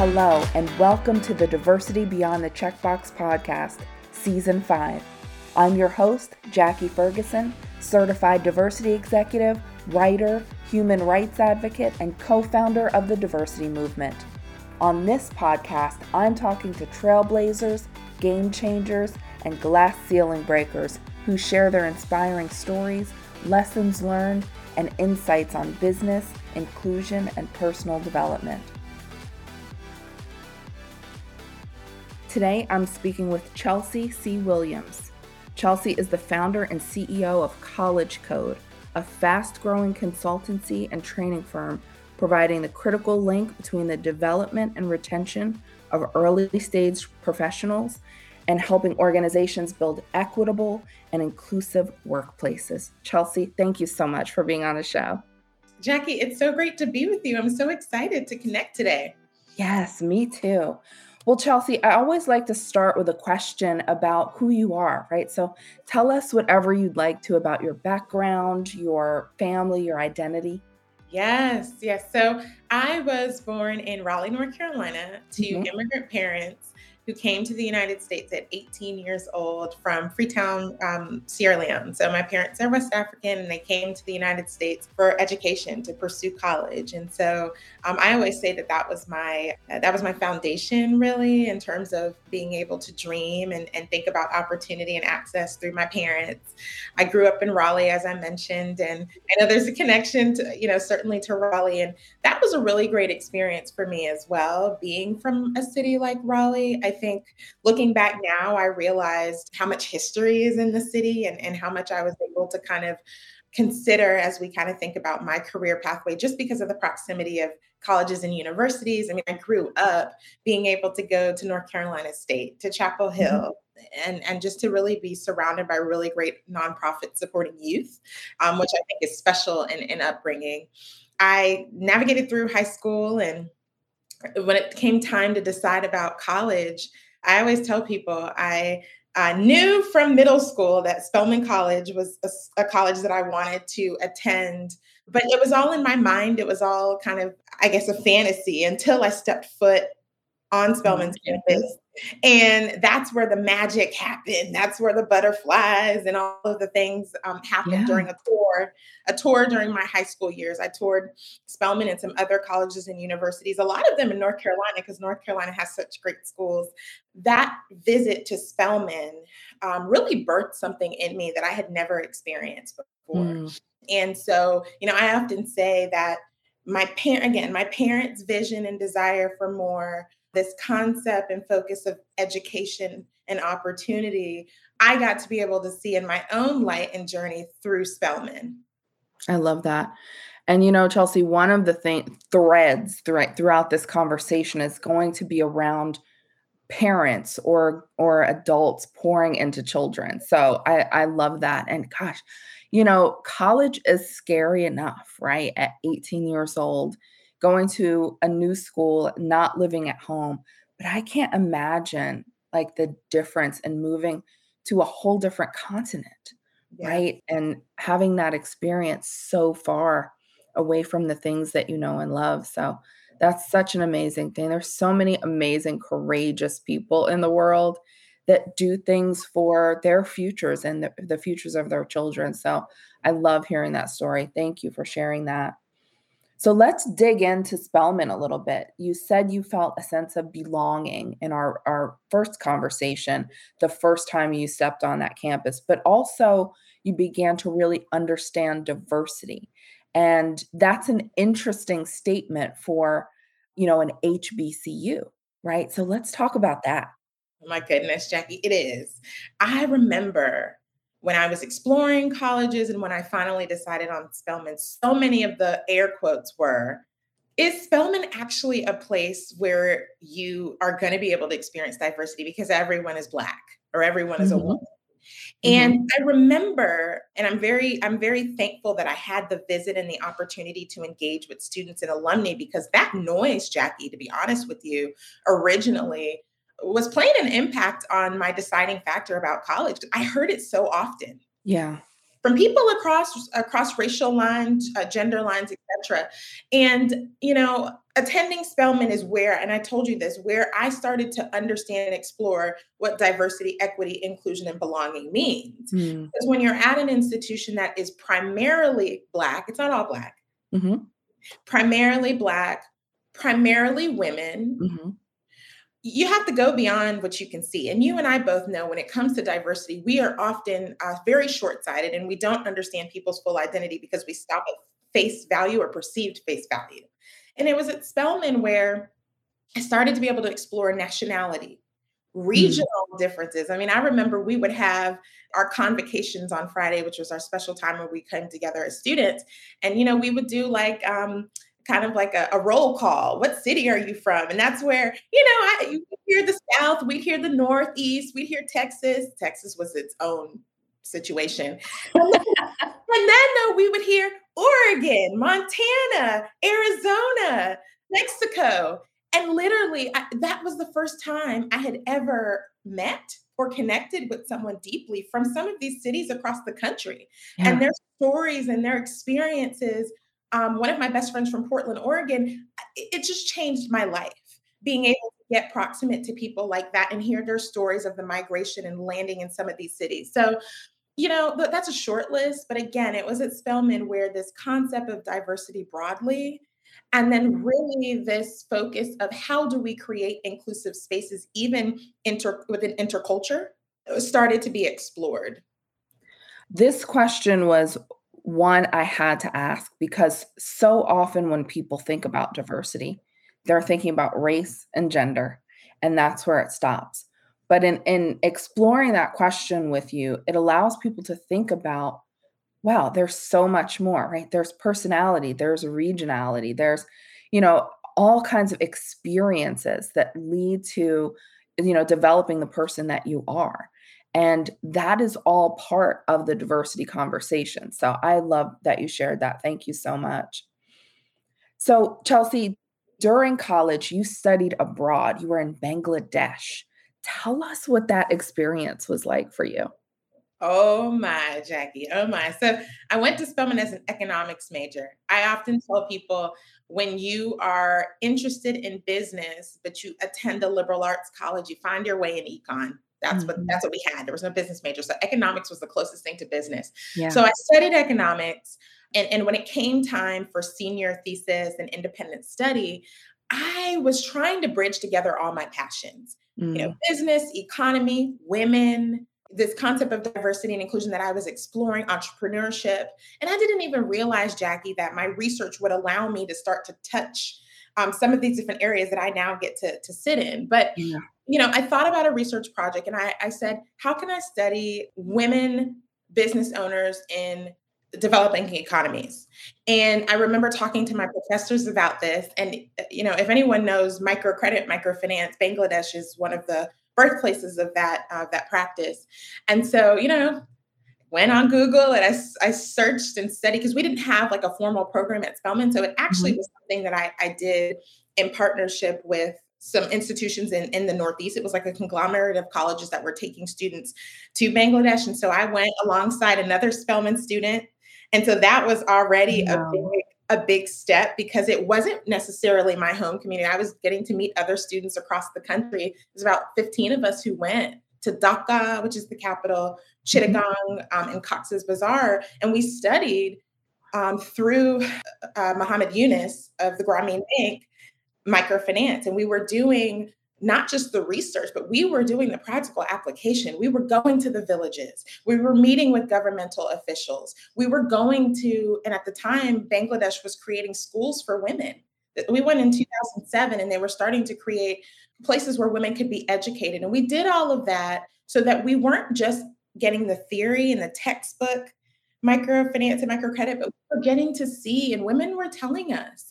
Hello, and welcome to the Diversity Beyond the Checkbox podcast, Season 5. I'm your host, Jackie Ferguson, certified diversity executive, writer, human rights advocate, and co founder of the diversity movement. On this podcast, I'm talking to trailblazers, game changers, and glass ceiling breakers who share their inspiring stories, lessons learned, and insights on business, inclusion, and personal development. Today, I'm speaking with Chelsea C. Williams. Chelsea is the founder and CEO of College Code, a fast growing consultancy and training firm providing the critical link between the development and retention of early stage professionals and helping organizations build equitable and inclusive workplaces. Chelsea, thank you so much for being on the show. Jackie, it's so great to be with you. I'm so excited to connect today. Yes, me too. Well, Chelsea, I always like to start with a question about who you are, right? So tell us whatever you'd like to about your background, your family, your identity. Yes, yes. So I was born in Raleigh, North Carolina to mm-hmm. immigrant parents who came to the United States at 18 years old from Freetown, um, Sierra Leone. So my parents are West African, and they came to the United States for education to pursue college. And so um, I always say that that was my uh, that was my foundation, really, in terms of being able to dream and, and think about opportunity and access through my parents. I grew up in Raleigh, as I mentioned, and I know there's a connection to you know certainly to Raleigh, and that was a really great experience for me as well. Being from a city like Raleigh, I think looking back now, I realized how much history is in the city and, and how much I was able to kind of consider as we kind of think about my career pathway just because of the proximity of colleges and universities. I mean, I grew up being able to go to North Carolina State, to Chapel mm-hmm. Hill. Mm-hmm. And, and just to really be surrounded by really great nonprofits supporting youth, um, which I think is special in, in upbringing. I navigated through high school and when it came time to decide about college, I always tell people I knew from middle school that Spelman College was a, a, college that I wanted to attend, but it was all in my mind. It was all kind of, I guess, a fantasy until I stepped foot on Spelman's mm-hmm. campus and that's where the magic happened. That's where the butterflies and all of the things um, happened yeah. during a tour. A tour during my high school years. I toured Spelman and some other colleges and universities, a lot of them in North Carolina, because North Carolina has such great schools. That visit to Spelman um, really birthed something in me that I had never experienced before. Mm. And so, you know, I often say that my parent, again, my parents' vision and desire for more this concept and focus of education and opportunity, I got to be able to see in my own light and journey through Spelman. I love that. And you know, Chelsea, one of the thing threads throughout throughout this conversation is going to be around parents or or adults pouring into children. So I, I love that. And gosh, you know, college is scary enough, right? At 18 years old going to a new school, not living at home. But I can't imagine like the difference in moving to a whole different continent, yeah. right? And having that experience so far away from the things that you know and love. So that's such an amazing thing. There's so many amazing, courageous people in the world that do things for their futures and the, the futures of their children. So I love hearing that story. Thank you for sharing that. So let's dig into Spelman a little bit. You said you felt a sense of belonging in our, our first conversation, the first time you stepped on that campus, but also you began to really understand diversity. And that's an interesting statement for, you know, an HBCU, right? So let's talk about that. Oh my goodness, Jackie, it is. I remember when I was exploring colleges and when I finally decided on Spelman, so many of the air quotes were, is Spelman actually a place where you are going to be able to experience diversity because everyone is black or everyone is mm-hmm. a woman? And mm-hmm. I remember, and I'm very, I'm very thankful that I had the visit and the opportunity to engage with students and alumni because that noise, Jackie, to be honest with you, originally was playing an impact on my deciding factor about college. I heard it so often. Yeah. from people across across racial lines, uh, gender lines, etc. And you know, attending Spelman is where, and I told you this, where I started to understand and explore what diversity, equity, inclusion, and belonging means. Mm. Because when you're at an institution that is primarily Black, it's not all Black, mm-hmm. primarily Black, primarily women. Mm-hmm you have to go beyond what you can see. And you and I both know when it comes to diversity, we are often uh, very short sighted and we don't understand people's full identity because we stop at face value or perceived face value. And it was at Spelman where I started to be able to explore nationality, mm. regional mm. differences. I mean, I remember we would have our convocations on Friday, which was our special time where we came together as students. And, you know, we would do like, um, kind of like a, a, roll call. What city are you from? And that's where, you know, I, you hear the South, we hear the Northeast, we hear Texas. Texas was its own situation. and then though we would hear Oregon, Montana, Arizona, Mexico. And literally, I, that was the first time I had ever met or connected with someone deeply from some of these cities across the country yeah. and their stories and their experiences um, one of my best friends from Portland, Oregon, it, just changed my life being able to get proximate to people like that and hear their stories of the migration and landing in some of these cities. So, you know, that's a short list, but again, it was at Spelman where this concept of diversity broadly and then really this focus of how do we create inclusive spaces even inter within interculture started to be explored. This question was one I had to ask because so often when people think about diversity, they're thinking about race and gender, and that's where it stops. But in, in exploring that question with you, it allows people to think about wow, there's so much more, right? There's personality, there's regionality, there's, you know, all kinds of experiences that lead to, you know, developing the person that you are. And that is all part of the diversity conversation. So I love that you shared that. Thank you so much. So, Chelsea, during college, you studied abroad. You were in Bangladesh. Tell us what that experience was like for you. Oh my, Jackie. Oh my. So I went to Spelman as an economics major. I often tell people when you are interested in business, but you attend a liberal arts college, you find your way in econ. That's mm-hmm. what that's what we had. There was no business major. So economics was the closest thing to business. Yeah. So I studied economics. And, and when it came time for senior thesis and independent study, I was trying to bridge together all my passions. Mm. You know, mm. business, economy, women, this concept of diversity and inclusion that I was exploring, entrepreneurship. And I didn't even realize, Jackie, that my research would allow me to start to touch um, some of these different areas that I now get to, to sit in. But yeah you know, I thought about a research project and I, I said, how can I study women business owners in developing economies. And I remember talking to my professors about this. And, you know, if anyone knows microcredit, microfinance, Bangladesh is one of the birthplaces of that, uh, that practice. And so, you know, went on Google and I, I searched and studied because we didn't have like a formal program at Spelman. So it actually mm-hmm. was something that I, I did in partnership with some institutions in, in the Northeast. It was like a conglomerate of colleges that were taking students to Bangladesh. And so I went alongside another Spelman student. And so that was already wow. a big a big step because it wasn't necessarily my home community. I was getting to meet other students across the country. There's about 15 of us who went to Dhaka, which is the capital, mm-hmm. Chittagong, um, and Cox's Bazar, and we studied um, through uh, Muhammad Yunus of the Grameen Bank microfinance and we were doing not just the research, but we were doing the practical application. We were going to the villages. We were meeting with governmental officials. We were going to, and at the time, Bangladesh was creating schools for women. We went in 2007 and they were starting to create places where women could be educated. And we did all of that so that we weren't just getting the theory and the textbook microfinance and microcredit, but we were getting to see, and women were telling us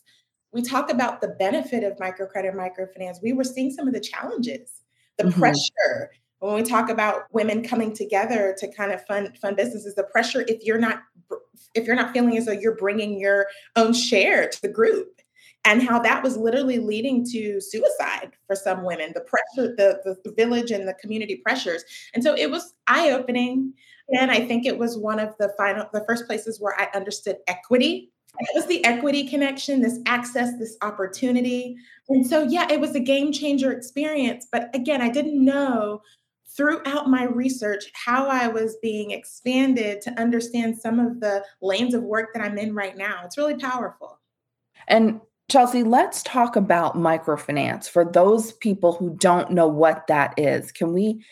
we talk about the benefit of microcredit microfinance we were seeing some of the challenges the mm-hmm. pressure when we talk about women coming together to kind of fund fund businesses the pressure if you're not if you're not feeling as though you're bringing your own share to the group and how that was literally leading to suicide for some women, the pressure, the, the, village and the community pressures. And so it was eye opening. And I think it was one of the final, the first places where I understood equity. It was the equity connection, this access, this opportunity. And so, yeah, it was a game changer experience. But again, I didn't know throughout my research how I was being expanded to understand some of the lanes of work that I'm in right now. It's really powerful. And Chelsea, let's talk about microfinance for those people who don't know what that is. Can we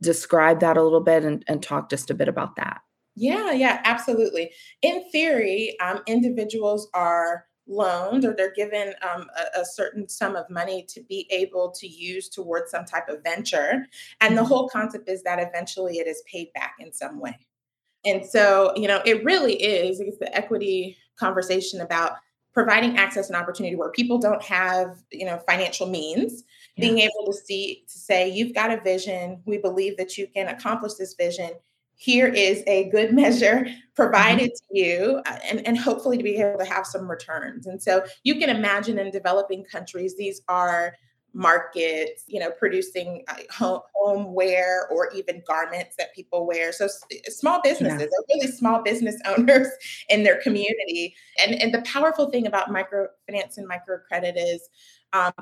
describe that a little bit and, and talk just a bit about that? Yeah, yeah, absolutely. In theory, um, individuals are loaned or they're given um, a, a, certain sum of money to be able to use towards some type of venture. And the mm-hmm. whole concept is that eventually it is paid back in some way. And so, you know, it really is, it's the equity conversation about providing access and opportunity where people don't have you know financial means yeah. being able to see to say you've got a vision we believe that you can accomplish this vision here is a good measure provided mm-hmm. to you uh, and, and hopefully to be able to have some returns and so you can imagine in developing countries these are markets, you know, producing uh, home, homeware or even garments that people wear. So small businesses yeah. really small business owners in their community. And, and the powerful thing about microfinance and microcredit is, um,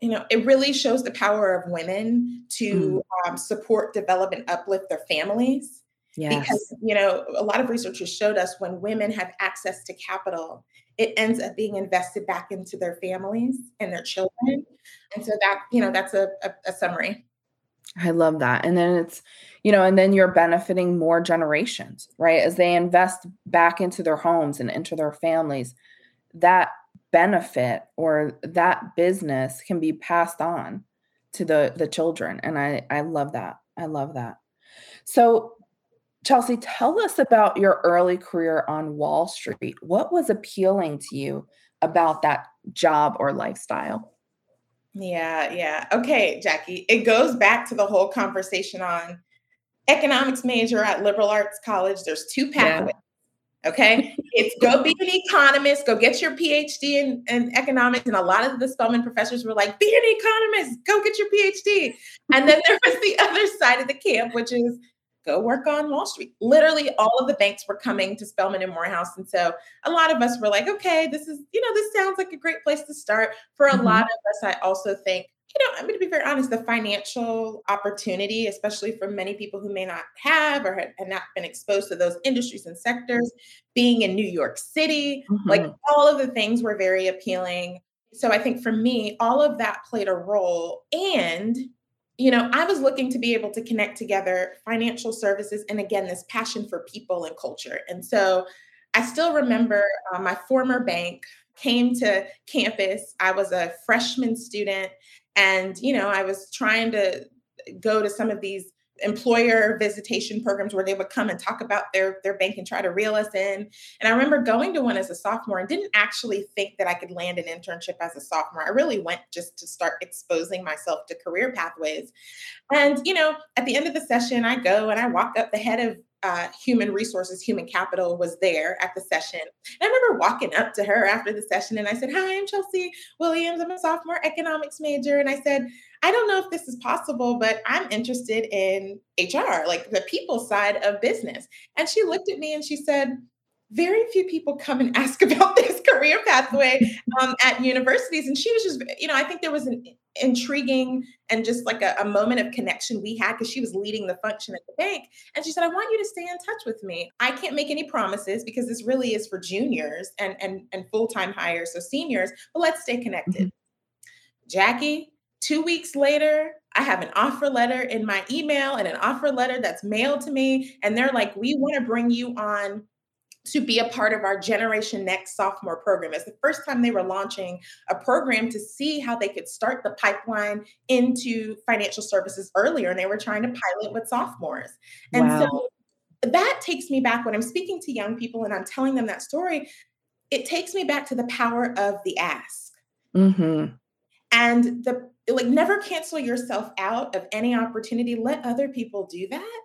you know, it really shows the power of women to mm. um, support, develop, and uplift their families. Yes. Because, you know, a lot of researchers showed us when women have access to capital, it ends up being invested back into their families and their children. And so that, you know, that's a, a, a summary. I love that. And then it's, you know, and then you're benefiting more generations, right? As they invest back into their homes and into their families, that benefit or that business can be passed on to the the children. And I I love that. I love that. So Chelsea, tell us about your early career on Wall Street. What was appealing to you about that job or lifestyle? Yeah, yeah. Okay, Jackie. It goes back to the whole conversation on economics major at liberal arts college. There's two pathways. Yeah. Okay. it's go be an economist, go get your PhD in, in, economics. And a lot of the Spelman professors were like, be an economist, go get your PhD. And then there was the other side of the camp, which is go work on Wall Street. Literally, all of the banks were coming to Spelman and Morehouse. And so a lot of us were like, okay, this is, you know, this sounds like a great place to start. For a mm-hmm. lot of us, I also think, you know, I'm going to be very honest, the financial opportunity, especially for many people who may not have or have not been exposed to those industries and sectors, being in New York City, mm-hmm. like all of the things were very appealing. So I think for me, all of that played a role. And you know, I was looking to be able to connect together financial services and again, this passion for people and culture. And so I still remember uh, my former bank came to campus. I was a freshman student, and, you know, I was trying to go to some of these employer visitation programs where they would come and talk about their their bank and try to reel us in. And I remember going to one as a sophomore and didn't actually think that I could land an internship as a sophomore. I really went just to start exposing myself to career pathways. And you know, at the end of the session, I go and I walk up the head of uh, human resources, human capital was there at the session. And I remember walking up to her after the session and I said, Hi, I'm Chelsea Williams. I'm a sophomore economics major. And I said, I don't know if this is possible, but I'm interested in HR, like the people side of business. And she looked at me and she said, very few people come and ask about this career pathway um, at universities. And she was just, you know, I think there was an intriguing and just like a, a moment of connection we had because she was leading the function at the bank. And she said, I want you to stay in touch with me. I can't make any promises because this really is for juniors and, and, and full time hires, so seniors, but let's stay connected. Mm-hmm. Jackie, two weeks later, I have an offer letter in my email and an offer letter that's mailed to me. And they're like, we want to bring you on to be a part of our Generation Next sophomore program. It's the first time they were launching a program to see how they could start the pipeline into financial services earlier. And they were trying to pilot with sophomores. And wow. so that takes me back when I'm speaking to young people and I'm telling them that story. It takes me back to the power of the ask. Mm-hmm. And the like, never cancel yourself out of any opportunity. Let other people do that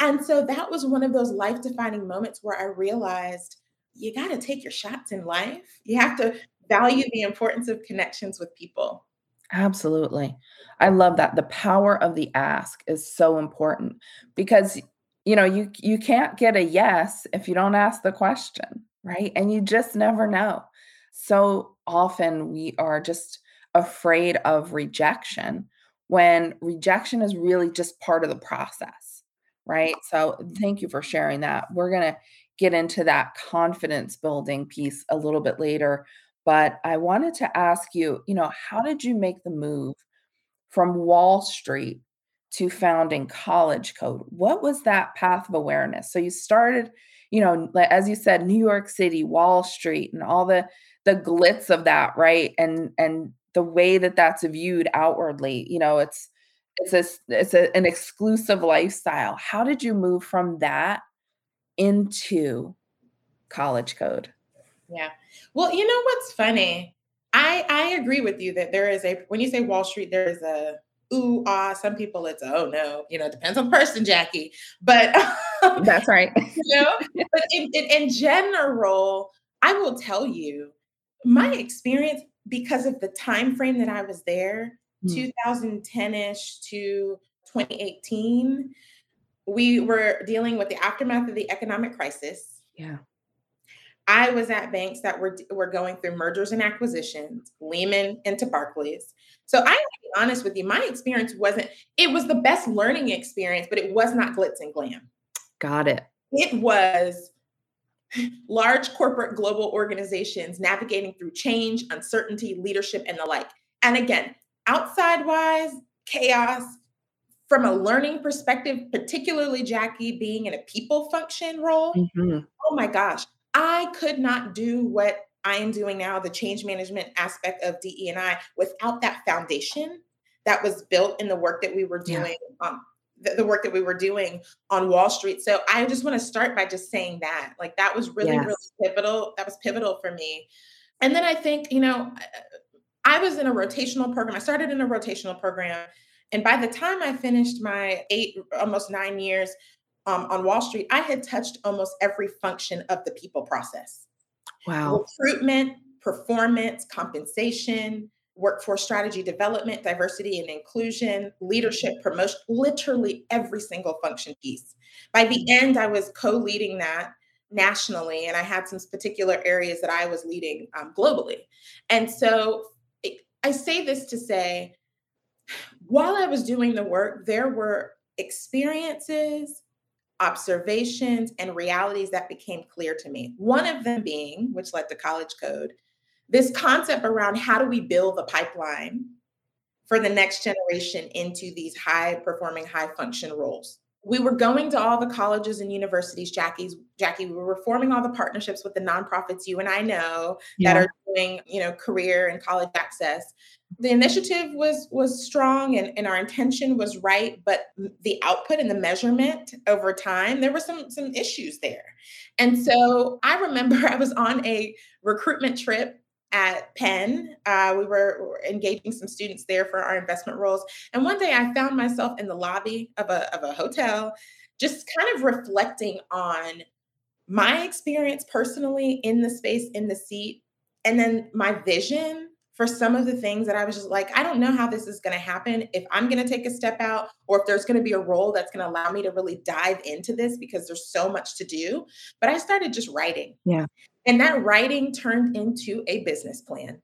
and so that was one of those life defining moments where I realized you got to take your shots in life. You have to value the importance of connections with people. Absolutely. I love that. The power of the ask is so important because you know, you you can't get a yes if you don't ask the question, right? And you just never know. So often we are just afraid of rejection when rejection is really just part of the process, right? So thank you for sharing that. We're going to get into that confidence building piece a little bit later, but I wanted to ask you, you know, how did you make the move from Wall Street to founding College Code? What was that path of awareness? So you started, you know, as you said, New York City, Wall Street, and all the the glitz of that, right? And and the way that that's viewed outwardly, you know, it's it's a, it's a, an exclusive lifestyle. How did you move from that into College Code? Yeah. Well, you know what's funny? I I agree with you that there is a when you say Wall Street, there is a ooh ah. Some people it's oh no. You know, it depends on person, Jackie. But that's right. you know, but in, in, in general, I will tell you my experience because of the time frame that I was there, mm. 2010ish to 2018, we were dealing with the aftermath of the economic crisis. Yeah. I was at banks that were were going through mergers and acquisitions, Lehman into Barclays. So I to be honest with you, my experience wasn't, it was the best learning experience, but it was not glitz and glam. Got it. It was large corporate global organizations navigating through change, uncertainty, leadership, and the like. And again, outside wise, chaos. From a learning perspective, particularly Jackie being in a people function role, mm-hmm. oh my gosh, I could not do what I am doing now, the change management aspect of DE and I, without that foundation that was built in the work that we were doing yeah. um, the, the, work that we were doing on Wall Street. So I just want to start by just saying that. Like that was really, yes. really pivotal. That was pivotal for me. And then I think, you know, I was in a rotational program. I started in a rotational program. And by the time I finished my eight, almost nine years um, on Wall Street, I had touched almost every function of the people process. Wow. Recruitment, performance, compensation, workforce strategy development, diversity and inclusion, leadership, promotion, literally every single function piece. By the end, I was co leading that nationally, and I had some particular areas that I was leading um, globally. And so I say this to say, while I was doing the work, there were experiences, observations, and realities that became clear to me. One of them being, which led to College Code, this concept around how do we build the pipeline for the next generation into these high performing, high function roles. We were going to all the colleges and universities, Jackie's Jackie, we were forming all the partnerships with the nonprofits you and I know yeah. that are doing, you know, career and college access. The initiative was was strong and, and our intention was right, but the output and the measurement over time, there were some some issues there. And so I remember I was on a recruitment trip at Penn. Uh, we were, engaging some students there for our investment roles. And one day I found myself in the lobby of a, of a hotel, just kind of reflecting on my experience personally in the space, in the seat, and then my vision for some of the things that I was just like, I don't know how this is going to happen, if I'm going to take a step out, or if there's going to be a role that's going to allow me to really dive into this because there's so much to do. But I started just writing. Yeah. And that writing turned into a business plan.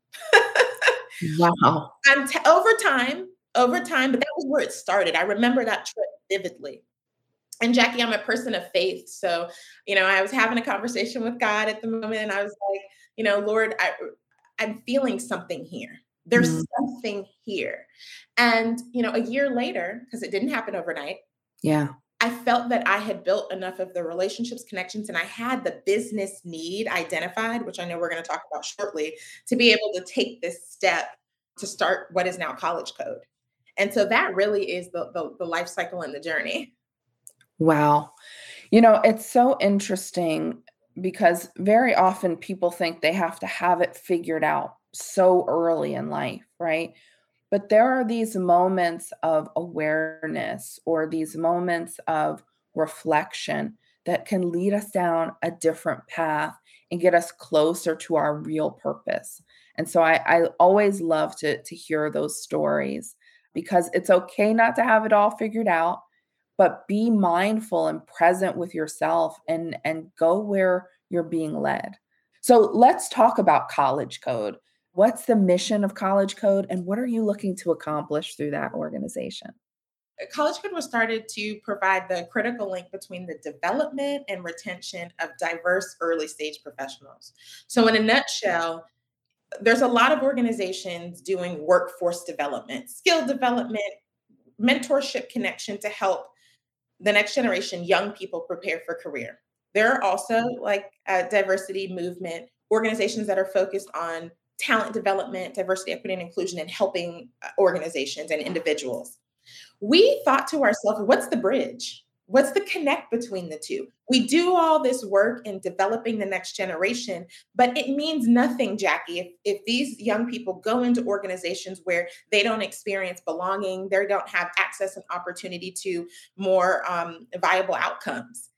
wow. And t- over time, over time, but that was where it started. I remember that trip vividly. And Jackie, I'm a person of faith. So, you know, I was having a conversation with God at the moment, and I was like, you know, Lord, I, I'm feeling something here. There's mm something here. And, you know, a year later, because it didn't happen overnight. Yeah. I felt that I had built enough of the relationships, connections, and I had the business need identified, which I know we're going to talk about shortly, to be able to take this step to start what is now College Code. And so that really is the, the, the life cycle and the journey. Wow. You know, it's so interesting because very often people think they have to have it figured out so early in life, right? But there are these moments of awareness or these moments of reflection that can lead us down a different path and get us closer to our real purpose. And so I, I always love to, to hear those stories because it's okay not to have it all figured out, but be mindful and present with yourself and, and go where you're being led. So let's talk about College Code. What's the mission of College Code and what are you looking to accomplish through that organization? Uh, College Code was started to provide the critical link between the development and retention of diverse early stage professionals. So, in a nutshell, there's a lot of organizations doing workforce development, skill development, mentorship connection to help the next generation young people prepare for career. There are also like a diversity movement organizations that are focused on talent development, diversity, equity, and inclusion, and helping uh, organizations and individuals we thought to ourselves, what's the bridge? What's the connect between the two? We do all this work in developing the next generation, but it means nothing, Jackie, if, if these young people go into organizations where they don't experience belonging, they don't have access and opportunity to more um, viable outcomes.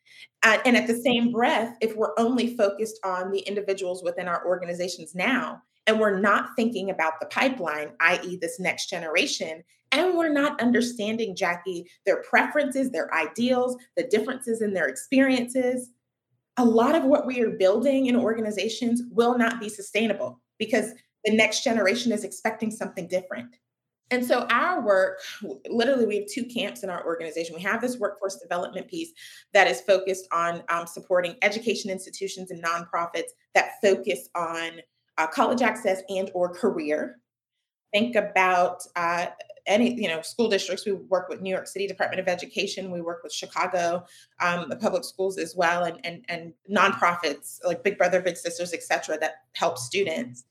Uh, and at the same breath, if we're only focused on the individuals within our organizations now, and we're not thinking about the pipeline, i.e., this next generation, and we're not understanding, Jackie, their preferences, their ideals, the differences in their experiences. A lot of what we are building in organizations will not be sustainable because the next generation is expecting something different. And so, our work literally, we have two camps in our organization. We have this workforce development piece that is focused on um, supporting education institutions and nonprofits that focus on uh, college access and or career. Think about uh, any you know school districts. We work with new york city department of education. We work with chicago um, the public schools as well and, and and nonprofits like big brother big sisters et cetera that help students.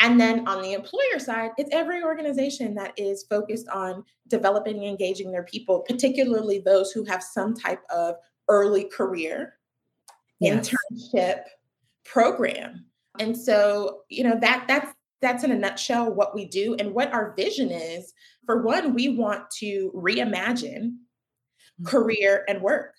And then on the employer side it's every organization that is focused on developing and engaging their people particularly those who have some type of early career yes. internship program and so you know that that's that's in a nutshell what we do and what our vision is. For one, we want to reimagine mm-hmm. career and work.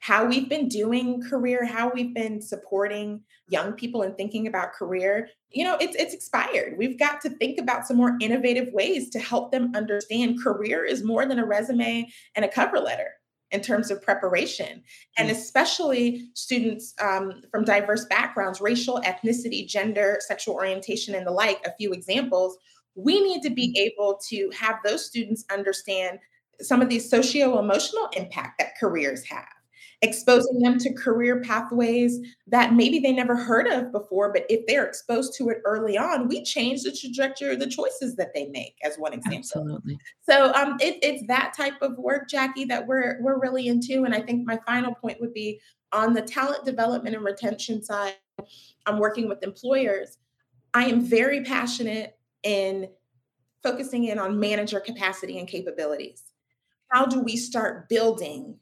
How we've been doing career, how we've been supporting young people and thinking about career, you know, it's it's expired. We've got to think about some more innovative ways to help them understand career is more than a resume and a cover letter in terms of preparation, and mm. especially students um, from diverse backgrounds, racial, ethnicity, gender, sexual orientation, and the like, a few examples. We need to be mm. able to have those students understand some of these socio emotional impact that careers have exposing them to career pathways that maybe they never heard of before. But if they're exposed to it early on, we change the trajectory of the choices that they make, as one example. Absolutely. So um, it, it's that type of work, Jackie, that we're we're really into. And I think my final point would be on the talent development and retention side. I'm working with employers. I am very passionate in focusing in on manager capacity and capabilities. How do we start building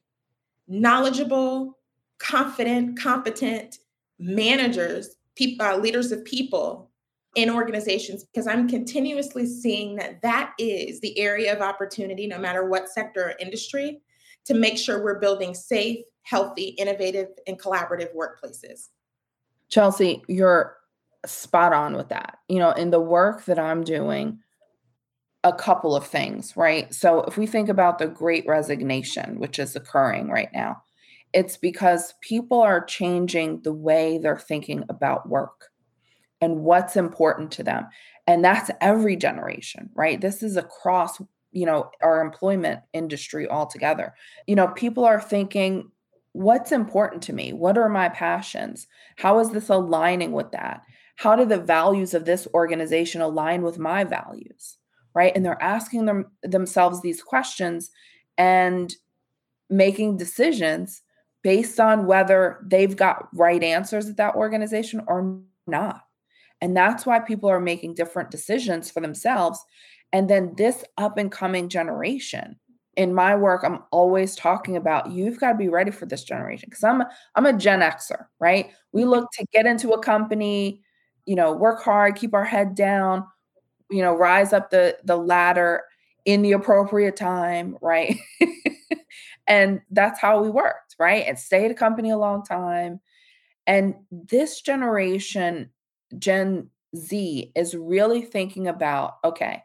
knowledgeable, confident, competent managers, people, uh, leaders of people in organizations because I'm continuously seeing that that is the area of opportunity, no matter what sector or industry, to make sure we're building safe, healthy, innovative, and collaborative workplaces. Chelsea, you're spot on with that. You know, in the work that I'm doing, a couple of things, right? So if we think about the great resignation, which is occurring right now, it's because people are changing the way they're thinking about work and what's important to them. And that's every generation, right? This is across, you know, our employment industry altogether. You know, people are thinking, what's important to me? What are my passions? How is this aligning with that? How do the values of this organization align with my values? Right? And they're asking them themselves these questions and making decisions based on whether they've got right answers at that organization or not. And that's why people are making different decisions for themselves. And then this up and coming generation, in my work, I'm always talking about you've got to be ready for this generation because I'm I'm a Gen Xer, right? We look to get into a company, you know, work hard, keep our head down, you know rise up the the ladder in the appropriate time right and that's how we worked right and stay at a company a long time and this generation gen Z is really thinking about okay,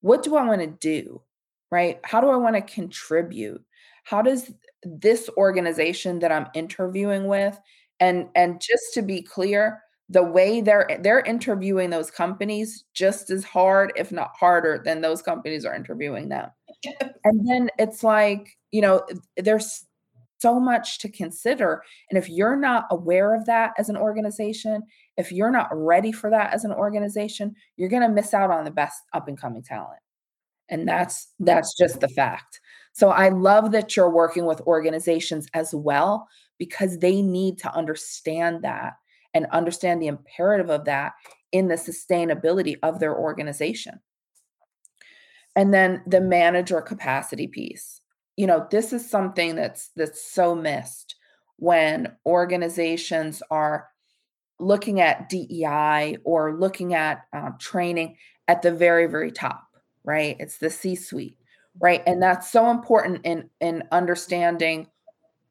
what do I want to do? Right? How do I want to contribute? How does this organization that I'm interviewing with and and just to be clear, the way they're they're interviewing those companies just as hard if not harder than those companies are interviewing them. And then it's like, you know, there's so much to consider and if you're not aware of that as an organization, if you're not ready for that as an organization, you're going to miss out on the best up and coming talent. And that's that's just the fact. So I love that you're working with organizations as well because they need to understand that and understand the imperative of that in the sustainability of their organization. And then the manager capacity piece. You know, this is something that's that's so missed when organizations are looking at DEI or looking at um, training at the very, very top, right? It's the C suite, right? And that's so important in in understanding,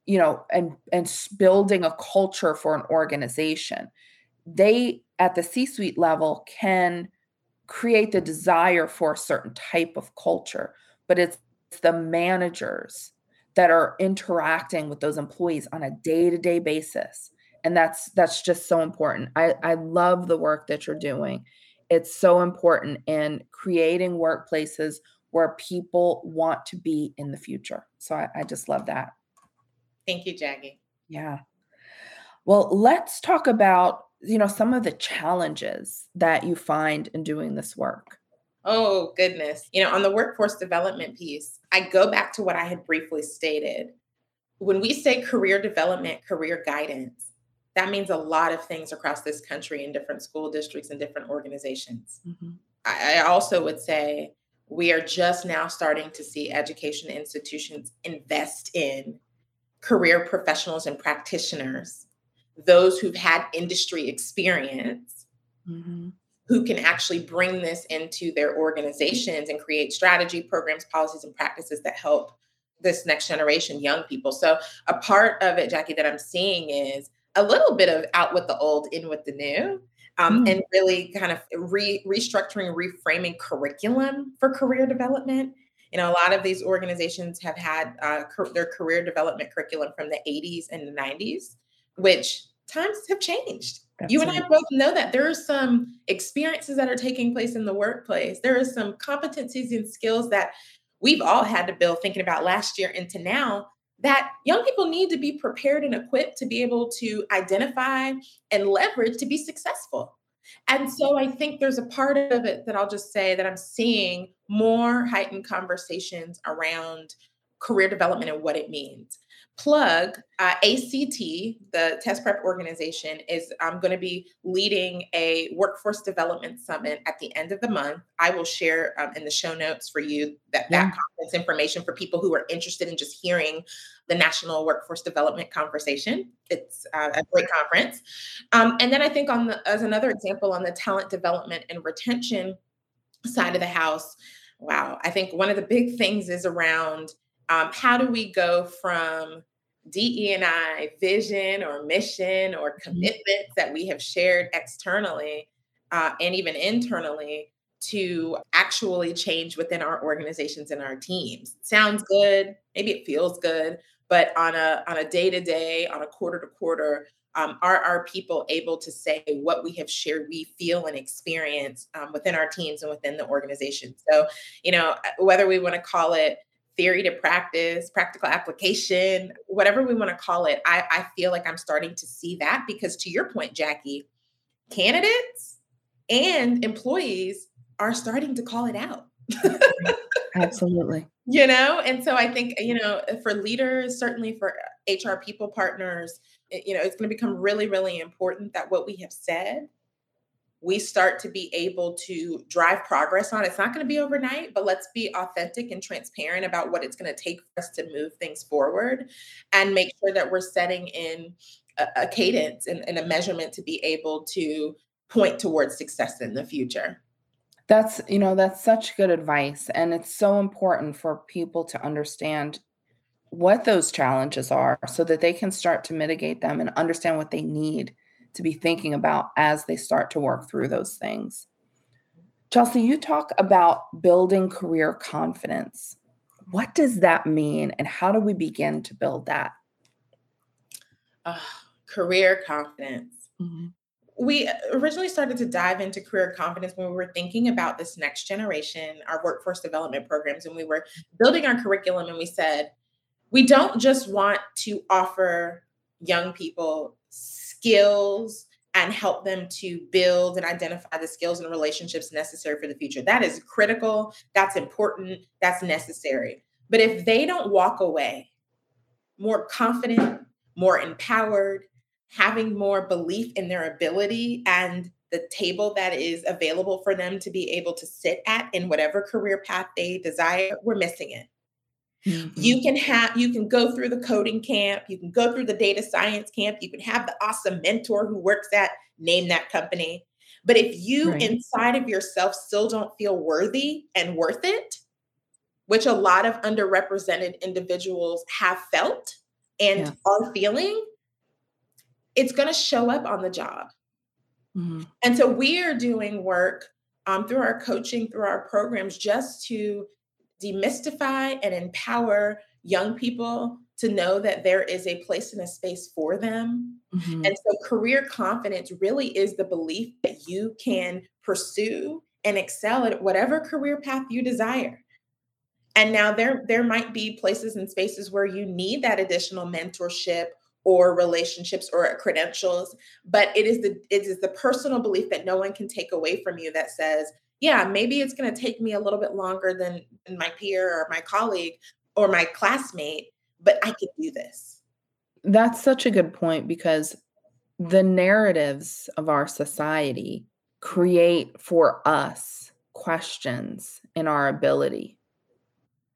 you know, and and building a culture for an organization. They at the C suite level can create the desire for a certain type of culture, but it's the managers that are interacting with those employees on a day-to-day basis and that's that's just so important. I i love the work that you're doing. It's so important in creating workplaces where people want to be in the future. So i, I just love that thank you jackie yeah. Well let's talk about you know some of the challenges that you find in doing this work. Oh goodness. You know on the workforce development piece i go back to what i had briefly stated. When we say career development career guidance that means a lot of things across this country in different school districts and different organizations. Mm-hmm. I, I also would say we are just now starting to see education institutions invest in career professionals and practitioners, those who've had industry experience, mm-hmm. who can actually bring this into their organizations and create strategy, programs, policies, and practices that help this next generation, young people. So, a part of it, Jackie, that I'm seeing is a little bit of out with the old, in with the new. Um, mm. and really kind of re- restructuring, reframing curriculum for career development. You know, a lot of these organizations have had uh, their career development curriculum from the 80s and the 90s, which times have changed. That's you and I both know that there are some experiences that are taking place in the workplace. There are some competencies and skills that we've all had to build thinking about last year into now that young people need to be prepared and equipped to be able to identify and leverage to be successful. And so I think there's a part of it that I'll just say that I'm seeing more heightened conversations around career development and what it means plug uh, ACT, the test prep organization, is I'm going to be leading a workforce development summit at the end of the month. I will share um, in the show notes for you that yeah. that conference information for people who are interested in just hearing the National Workforce Development Conversation. It's uh, a great conference. Um, and then I think on the, as another example on the talent development and retention side of the house, wow, I think one of the big things is around um, how do we go from DE&I vision or mission or mm-hmm. commitments that we have shared externally uh, and even internally to actually change within our organizations and our teams. Sounds good, maybe it feels good, but on a on a day to day, on a quarter to quarter, um, are our people able to say what we have shared, we feel and experience um, within our teams and within the organization? So, you know, whether we want to call it theory to practice, practical application, whatever we want to call it, I, I feel like I'm starting to see that because to your point, Jackie, candidates and employees are starting to call it out. Absolutely. You know, and so I think, you know, for leaders, certainly for HR people partners, you know, it's going to become really, really important that what we have said we start to be able to drive progress on. It's not going to be overnight, but let's be authentic and transparent about what it's going to take for us to move things forward and make sure that we're setting in a, a cadence and, and a measurement to be able to point towards success in the future. That's, you know, that's such good advice. And it's so important for people to understand what those challenges are so that they can start to mitigate them and understand what they need to be thinking about as they start to work through those things. Chelsea, you talk about building career confidence. What does that mean, and how do we begin to build that? Uh, career confidence. Mm-hmm. We originally started to dive into career confidence when we were thinking about this next generation, our workforce development programs, and we were building our curriculum. And we said, we don't just want to offer young people skills and help them to build and identify the skills and relationships necessary for the future. That is critical, that's important, that's necessary. But if they don't walk away more confident, more empowered, having more belief in their ability and the table that is available for them to be able to sit at in whatever career path they desire, we're missing it. Mm-hmm. You can have you can go through the coding camp, you can go through the data science camp, you can have the awesome mentor who works at name that company. But if you right. inside of yourself still don't feel worthy and worth it, which a lot of underrepresented individuals have felt and yeah. are feeling, it's going to show up on the job. Mm-hmm. And so we are doing work um, through our coaching, through our programs, just to demystify and empower young people to know that there is a place and a space for them. Mm-hmm. And so career confidence really is the belief that you can pursue and excel at whatever career path you desire. And now there there might be places and spaces where you need that additional mentorship or relationships or credentials, but it is the it is the personal belief that no one can take away from you that says, yeah, maybe it's going to take me a little bit longer than, my peer or my colleague or my classmate, but I can do this. That's such a good point because the narratives of our society create for us questions in our ability.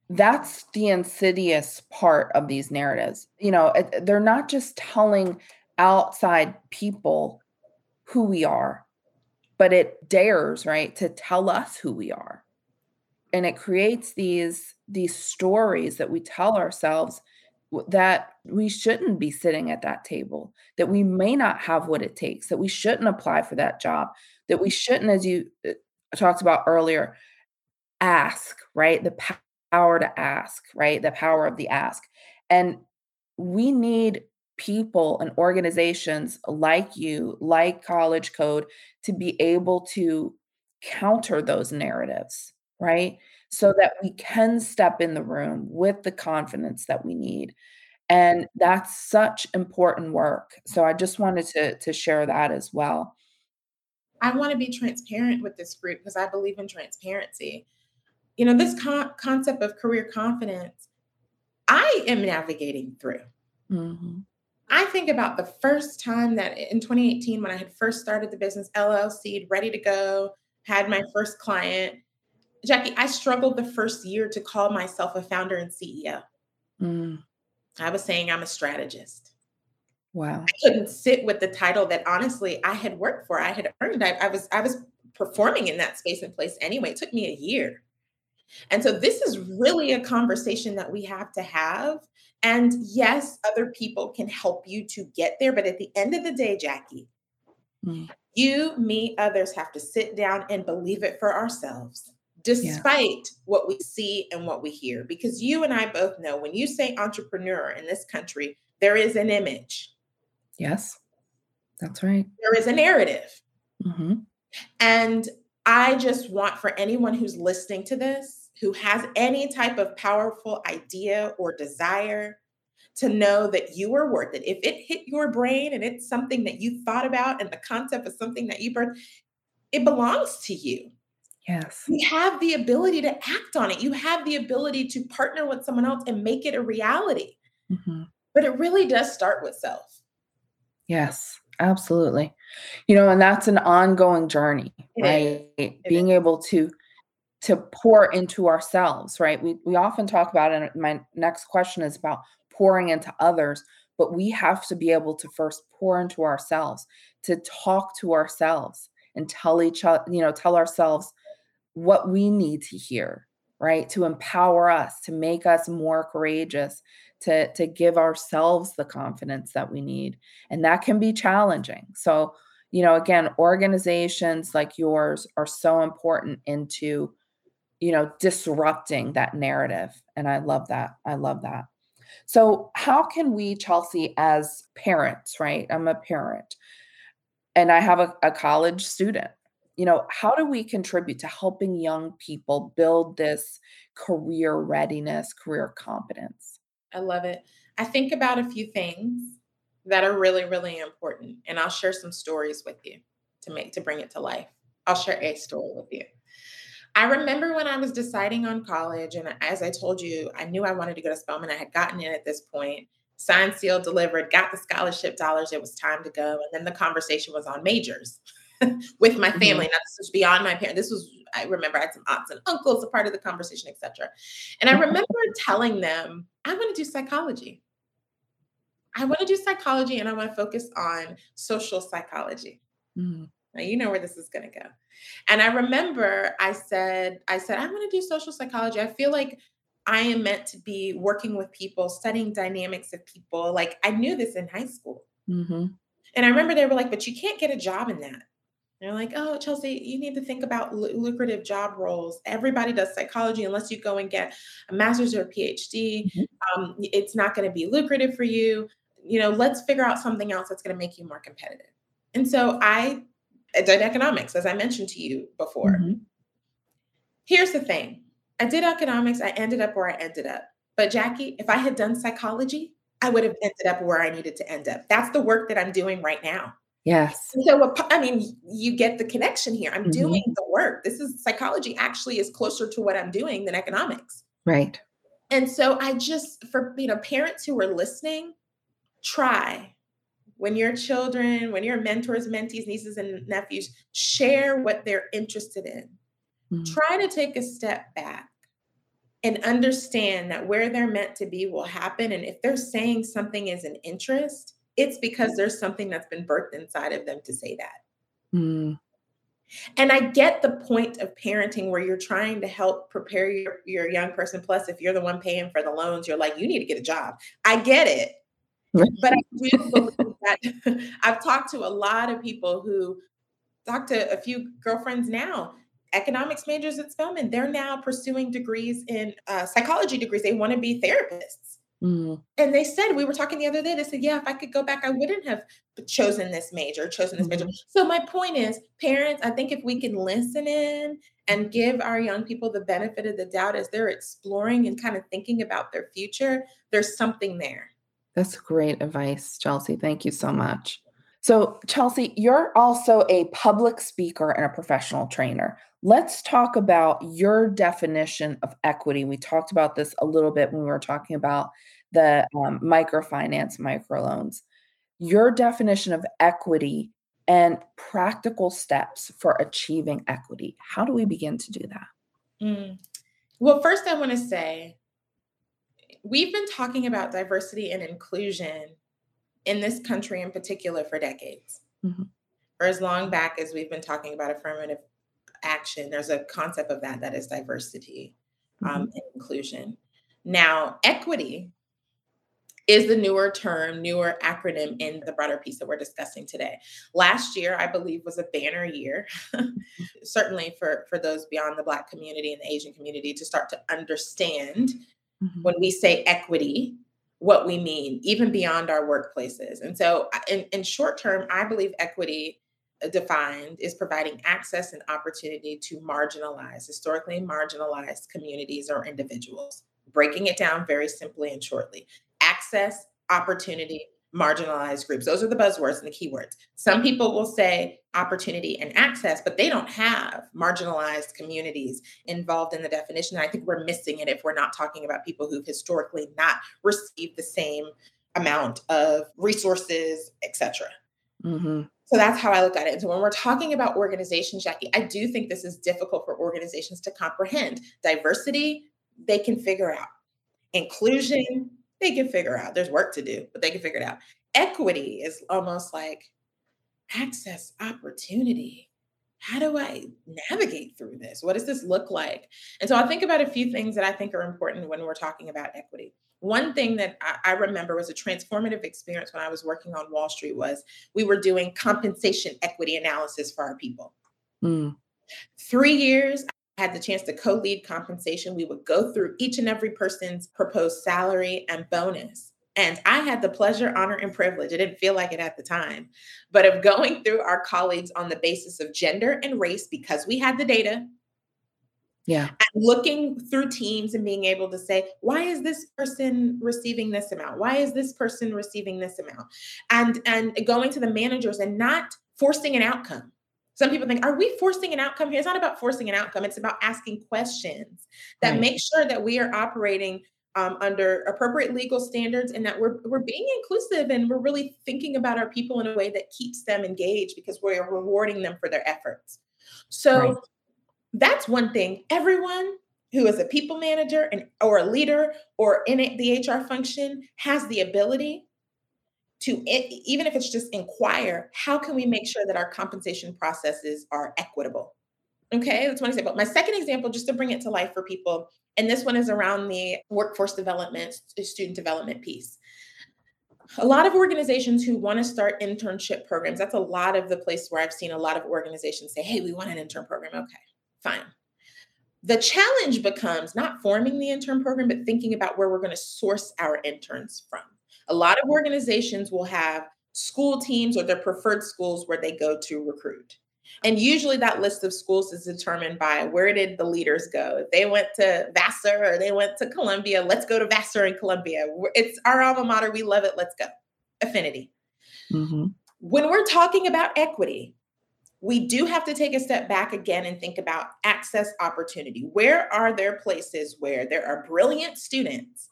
That's the insidious part of these narratives. You know, they're not just telling outside people who we are, but it dares right to tell us who we are. And it creates these these stories that we tell ourselves that we shouldn't be sitting at that table that we may not have what it takes that we shouldn't apply for that job that we shouldn't as you uh, talked about earlier ask right? The power to ask right? The power of the ask. And we need people and organizations like you, like College Code, to be able to counter those narratives, right? So that we can step in the room with the confidence that we need. And that's such important work. So I just wanted to, to share that as well. I want to be transparent with this group because I believe in transparency. You know, this con- concept of career confidence, I am navigating through. Mm-hmm. I think about the first time that in 2018, when I had first started the business LLC, ready to go, had my first client. Jackie, I struggled the first year to call myself a founder and CEO. Mm. I was saying I'm a strategist. Wow. I couldn't sit with the title that honestly I had worked for. I had earned. I, I was I was performing in that space and place anyway. It took me a year. And so this is really a conversation that we have to have and yes, other people can help you to get there. But at the end of the day, Jackie, mm. you, me, others have to sit down and believe it for ourselves, despite yeah. what we see and what we hear. Because you and I both know when you say entrepreneur in this country, there is an image. Yes, that's right. There is a narrative. Mm-hmm. And I just want for anyone who's listening to this who has any type of powerful idea or desire to know that you are worth it. If it hit your brain and it's something that you thought about and the concept of something that you birthed, it belongs to you. Yes. You have the ability to act on it. You have the ability to partner with someone else and make it a reality. Mm-hmm. But it really does start with self. Yes, absolutely. You know, and that's an ongoing journey, it right? Being is. able to to pour into ourselves, right? We we often talk about and my next question is about pouring into others, but we have to be able to first pour into ourselves, to talk to ourselves and tell each other, you know, tell ourselves what we need to hear right? To empower us, to make us more courageous, to, to give ourselves the confidence that we need. And that can be challenging. So, you know, again, organizations like yours are so important into, you know, disrupting that narrative. And I love that. I love that. So, how can we, Chelsea, as parents, right? I'm a parent and I have a, a college student. You know, how do we contribute to helping young people build this career readiness, career competence? I love it. I think about a few things that are really, really important. And I'll share some stories with you to make to bring it to life. I'll share a story with you. I remember when I was deciding on college, and as I told you, I knew I wanted to go to Spelman. I had gotten in at this point, signed, sealed, delivered, got the scholarship dollars. It was time to go. And then the conversation was on majors with my family. Mm-hmm. Now, this was beyond my parents. This was, I remember I had some aunts and uncles a part of the conversation, etc. And I remember telling them, I want to do psychology. I want to do psychology and I want to focus on social psychology. Mm. Now you know where this is going to go. And I remember I said, I said, I want to do social psychology. I feel like I am meant to be working with people, studying dynamics of people. Like I knew this in high school. Mm-hmm. And I remember they were like, but you can't get a job in that. They're like, oh, Chelsea, you need to think about l- lucrative job roles. Everybody does psychology unless you go and get a master's or a PhD. Mm-hmm. Um, it's not going to be lucrative for you you know, let's figure out something else that's going to make you more competitive. And so I, did economics, as I mentioned to you before. Mm-hmm. Here's the thing I did economics, I ended up where I ended up. But Jackie, if I had done psychology, I would have ended up where I needed to end up. That's the work that I'm doing right now. Yes. so, I mean, you get the connection here. I'm mm-hmm. doing the work. This is psychology, actually, is closer to what I'm doing than economics. Right. And so, I just, for, you know, parents who are listening, try when your children, when your mentors, mentees, nieces, and nephews share what they're interested in, mm-hmm. try to take a step back and understand that where they're meant to be will happen. And if they're saying something is an interest, it's because there's something that's been birthed inside of them to say that. Mm. And I get the point of parenting where you're trying to help prepare your, your young person. Plus, if you're the one paying for the loans, you're like, you need to get a job. I get it but I do believe that I've talked to a lot of people who talked to a few girlfriends now, economics majors at Spelman. They're now pursuing degrees in uh, psychology degrees. They want to be therapists. Mm. And they said, we were talking the other day, they said, yeah, if I could go back, I wouldn't have chosen this major, chosen this mm-hmm. major. So my point is, parents, I think if we can listen in and give our young people the benefit of the doubt as they're exploring and kind of thinking about their future, there's something there. That's great advice, Chelsea. Thank you so much. So, Chelsea, you're also a public speaker and a professional trainer. Let's talk about your definition of equity. We talked about this a little bit when we were talking about the um, microfinance microloans. Your definition of equity and practical steps for achieving equity. How do we begin to do that? Mm. Well, first, I want to say we've been talking about diversity and inclusion in this country in particular for decades. Mm-hmm. For as long back as we've been talking about affirmative action, there's a concept of that that is diversity um, mm-hmm. and inclusion. Now, equity is the newer term, newer acronym in the broader piece that we're discussing today. Last year, I believe, was a banner year, certainly for, for those beyond the Black community and the Asian community to start to understand mm-hmm. when we say equity, what we mean, even beyond our workplaces. And so, in, in short term, I believe equity uh, defined is providing access and opportunity to marginalized, historically marginalized communities or individuals. Breaking it down very simply and shortly access, opportunity, marginalized groups. Those are the buzzwords and the keywords. Some people will say opportunity and access, but they don't have marginalized communities involved in the definition. I think we're missing it if we're not talking about people who've historically not received the same amount of resources, etc. Mm-hmm. So that's how I look at it. And so when we're talking about organizations, Jackie, I do think this is difficult for organizations to comprehend. Diversity, they can figure out. Inclusion, they can figure out. There's work to do, but they can figure it out. Equity is almost like access, opportunity. how do I navigate through this? What does this look like? And so I think about a few things that I think are important when we're talking about equity. One thing that I, I remember was a transformative experience when I was working on Wall Street was we were doing compensation equity analysis for our people. Mm. Three years, had the chance to co-lead compensation. We would go through each and every person's proposed salary and bonus. And I had the pleasure, honor, and privilege. It didn't feel like it at the time, but of going through our colleagues on the basis of gender and race because we had the data. Yeah. And looking through teams and being able to say, why is this person receiving this amount? Why is this person receiving this amount? And and going to the managers and not forcing an outcome. Some people think, are we forcing an outcome here? It's not about forcing an outcome. It's about asking questions that right. make sure that we are operating um, under appropriate legal standards and that we're, we're being inclusive and we're really thinking about our people in a way that keeps them engaged because we're rewarding them for their efforts. So right. that's one thing. Everyone who is a people manager and or a leader or in the HR function has the ability to even if it's just inquire, how can we make sure that our compensation processes are equitable? Okay, that's one example. My second example, just to bring it to life for people, and this one is around the workforce development, student development piece. A lot of organizations who want to start internship programs, that's a lot of the place where I've seen a lot of organizations say, hey, we want an intern program. Okay, fine. The challenge becomes not forming the intern program, but thinking about where we're going to source our interns from. A lot of organizations will have school teams or their preferred schools where they go to recruit. And usually that list of schools is determined by where did the leaders go? If they went to Vassar or they went to Columbia, let's go to Vassar and Columbia. It's our alma mater. We love it. Let's go. Affinity. Mm-hmm. When we're talking about equity, we do have to take a step back again and think about access opportunity. Where are there places where there are brilliant students?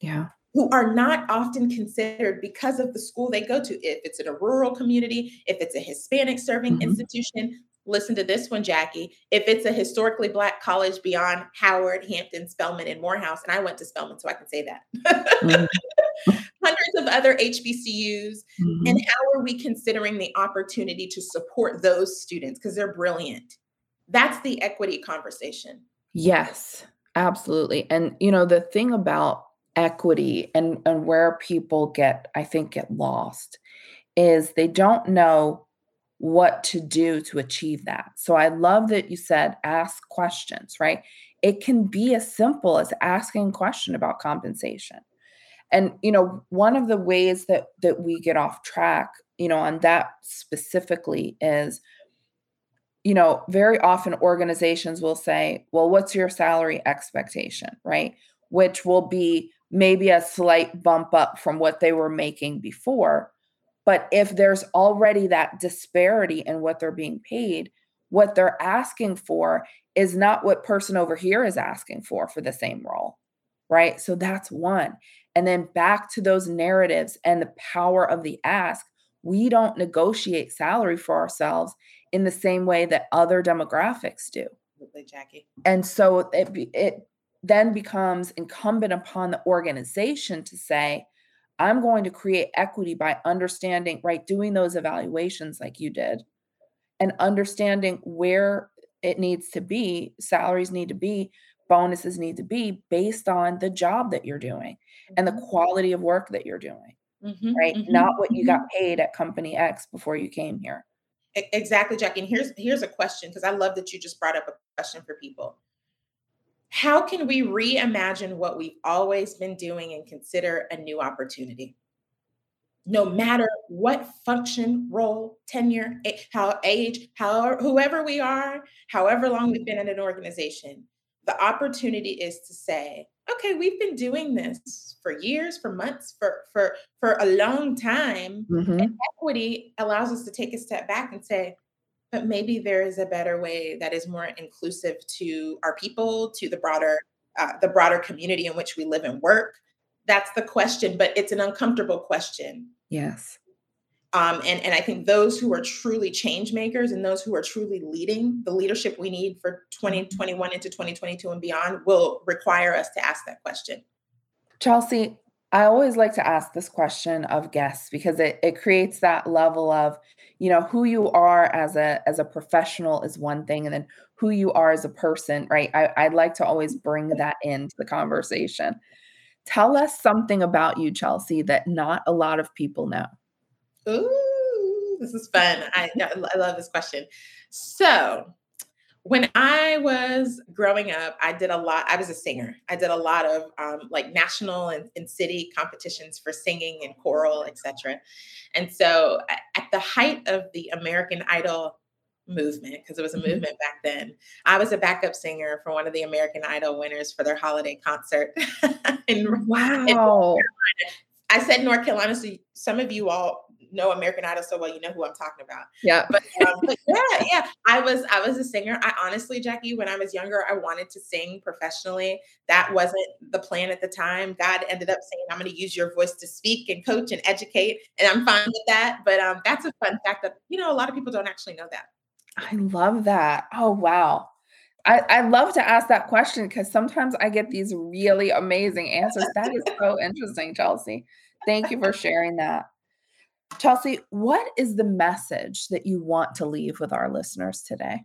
Yeah who are not often considered because of the school they go to. If it's in a rural community, if it's a Hispanic serving mm-hmm. institution, listen to this one, Jackie. If it's a historically Black college beyond Howard, Hampton, Spelman, and Morehouse, and I went to Spelman, so I can say that. mm-hmm. Hundreds of other HBCUs. Mm-hmm. And how are we considering the opportunity to support those students? Because they're brilliant. That's the equity conversation. Yes, absolutely. And, you know, the thing about equity and and where people get i think get lost is they don't know what to do to achieve that. So i love that you said ask questions right? It can be as simple as asking a question about compensation. And you know one of the ways that that we get off track you know on that specifically is you know very often organizations will say well what's your salary expectation? right? Which will be maybe a slight bump up from what they were making before. But if there's already that disparity in what they're being paid, what they're asking for is not what person over here is asking for for the same role. Right. So that's one. And then back to those narratives and the power of the ask. We don't negotiate salary for ourselves in the same way that other demographics do. Jackie. And so it it then becomes incumbent upon the organization to say, I'm going to create equity by understanding, right, doing those evaluations like you did and understanding where it needs to be, salaries need to be, bonuses need to be based on the job that you're doing and the mm-hmm. quality of work that you're doing, mm-hmm, right? Mm-hmm, Not what you got mm-hmm. paid at company X before you came here. Exactly, Jackie. And here's here's a question because I love that you just brought up a question for people how can we reimagine what we've always been doing and consider a new opportunity? No matter what function, role, tenure, how age, how whoever we are, however long we've been in an organization, the opportunity is to say, okay, we've been doing this for years, for months, for for for a long time. Mm-hmm. And equity allows us to take a step back and say, but maybe there is a better way that is more inclusive to our people, to the broader uh, the broader community in which we live and work. That's the question, but it's an uncomfortable question. Yes. Um, and, and I think those who are truly change makers and those who are truly leading the leadership we need for 2021 into 2022 and beyond will require us to ask that question. Chelsea, I always like to ask this question of guests because it, it creates that level of, you know, who you are as a as a professional is one thing, and then who you are as a person, right? I, I'd like to always bring mm-hmm. that into the conversation. Tell us something about you, Chelsea, that not a lot of people know. Ooh, this is fun. I, I love this question. So, when I was growing up, I did a lot. I was a singer. I did a lot of um, like national and, and, city competitions for singing and choral, etc. And so, at the height of the American Idol movement, because it was a mm-hmm. movement back then, I was a backup singer for one of the American Idol winners for their holiday concert. in, wow! In I said North Carolina, so some of you all know American Idol so well, you know who I'm talking about. Yeah. But, um, yeah, yeah. I was I was a singer. I honestly, Jackie, when I was younger, I wanted to sing professionally. That wasn't the plan at the time. God ended up saying, "I'm going to use your voice to speak and coach and educate," and I'm fine with that. But um, that's a fun fact that you know a lot of people don't actually know that. I love that. Oh wow. I, I love to ask that question because sometimes I get these really amazing answers. That is so interesting, Chelsea. Thank you for sharing that. Chelsea, what is the message that you want to leave with our listeners today?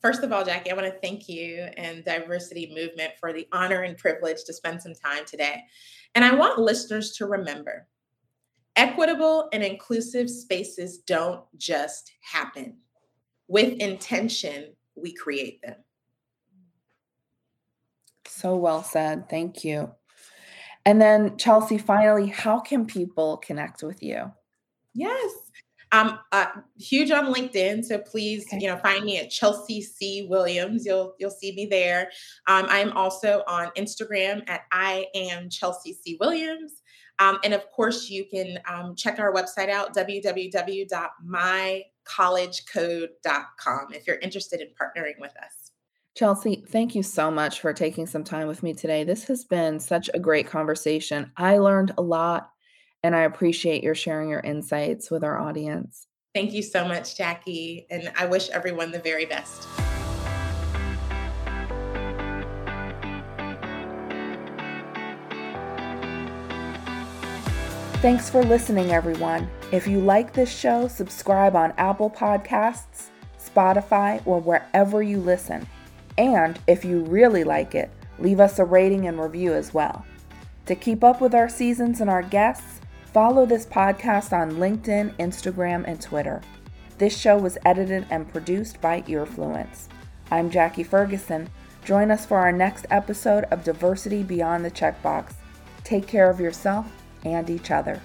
First of all, Jackie, I want to thank you and Diversity Movement for the honor and privilege to spend some time today. And I want listeners to remember equitable and inclusive spaces don't just happen. With intention, we create them. So well said. Thank you. And then, Chelsea, finally, how can people connect with you? Yes. I'm uh, huge on LinkedIn, so please, okay. you know, find me at Chelsea C Williams. You'll you'll see me there. Um, I'm also on Instagram at I am Chelsea C Williams, um, and of course, you can um, check our website out www.mycollegecode.com if you're interested in partnering with us. Chelsea, thank you so much for taking some time with me today. This has been such a great conversation. I learned a lot, and I appreciate your sharing your insights with our audience. Thank you so much, Jackie, and I wish everyone the very best. Thanks for listening, everyone. If you like this show, subscribe on Apple Podcasts, Spotify, or wherever you listen. And if you really like it, leave us a rating and review as well. To keep up with our seasons and our guests, follow this podcast on LinkedIn, Instagram, and Twitter. This show was edited and produced by Earfluence. I'm Jackie Ferguson. Join us for our next episode of Diversity Beyond the Checkbox. Take care of yourself and each other.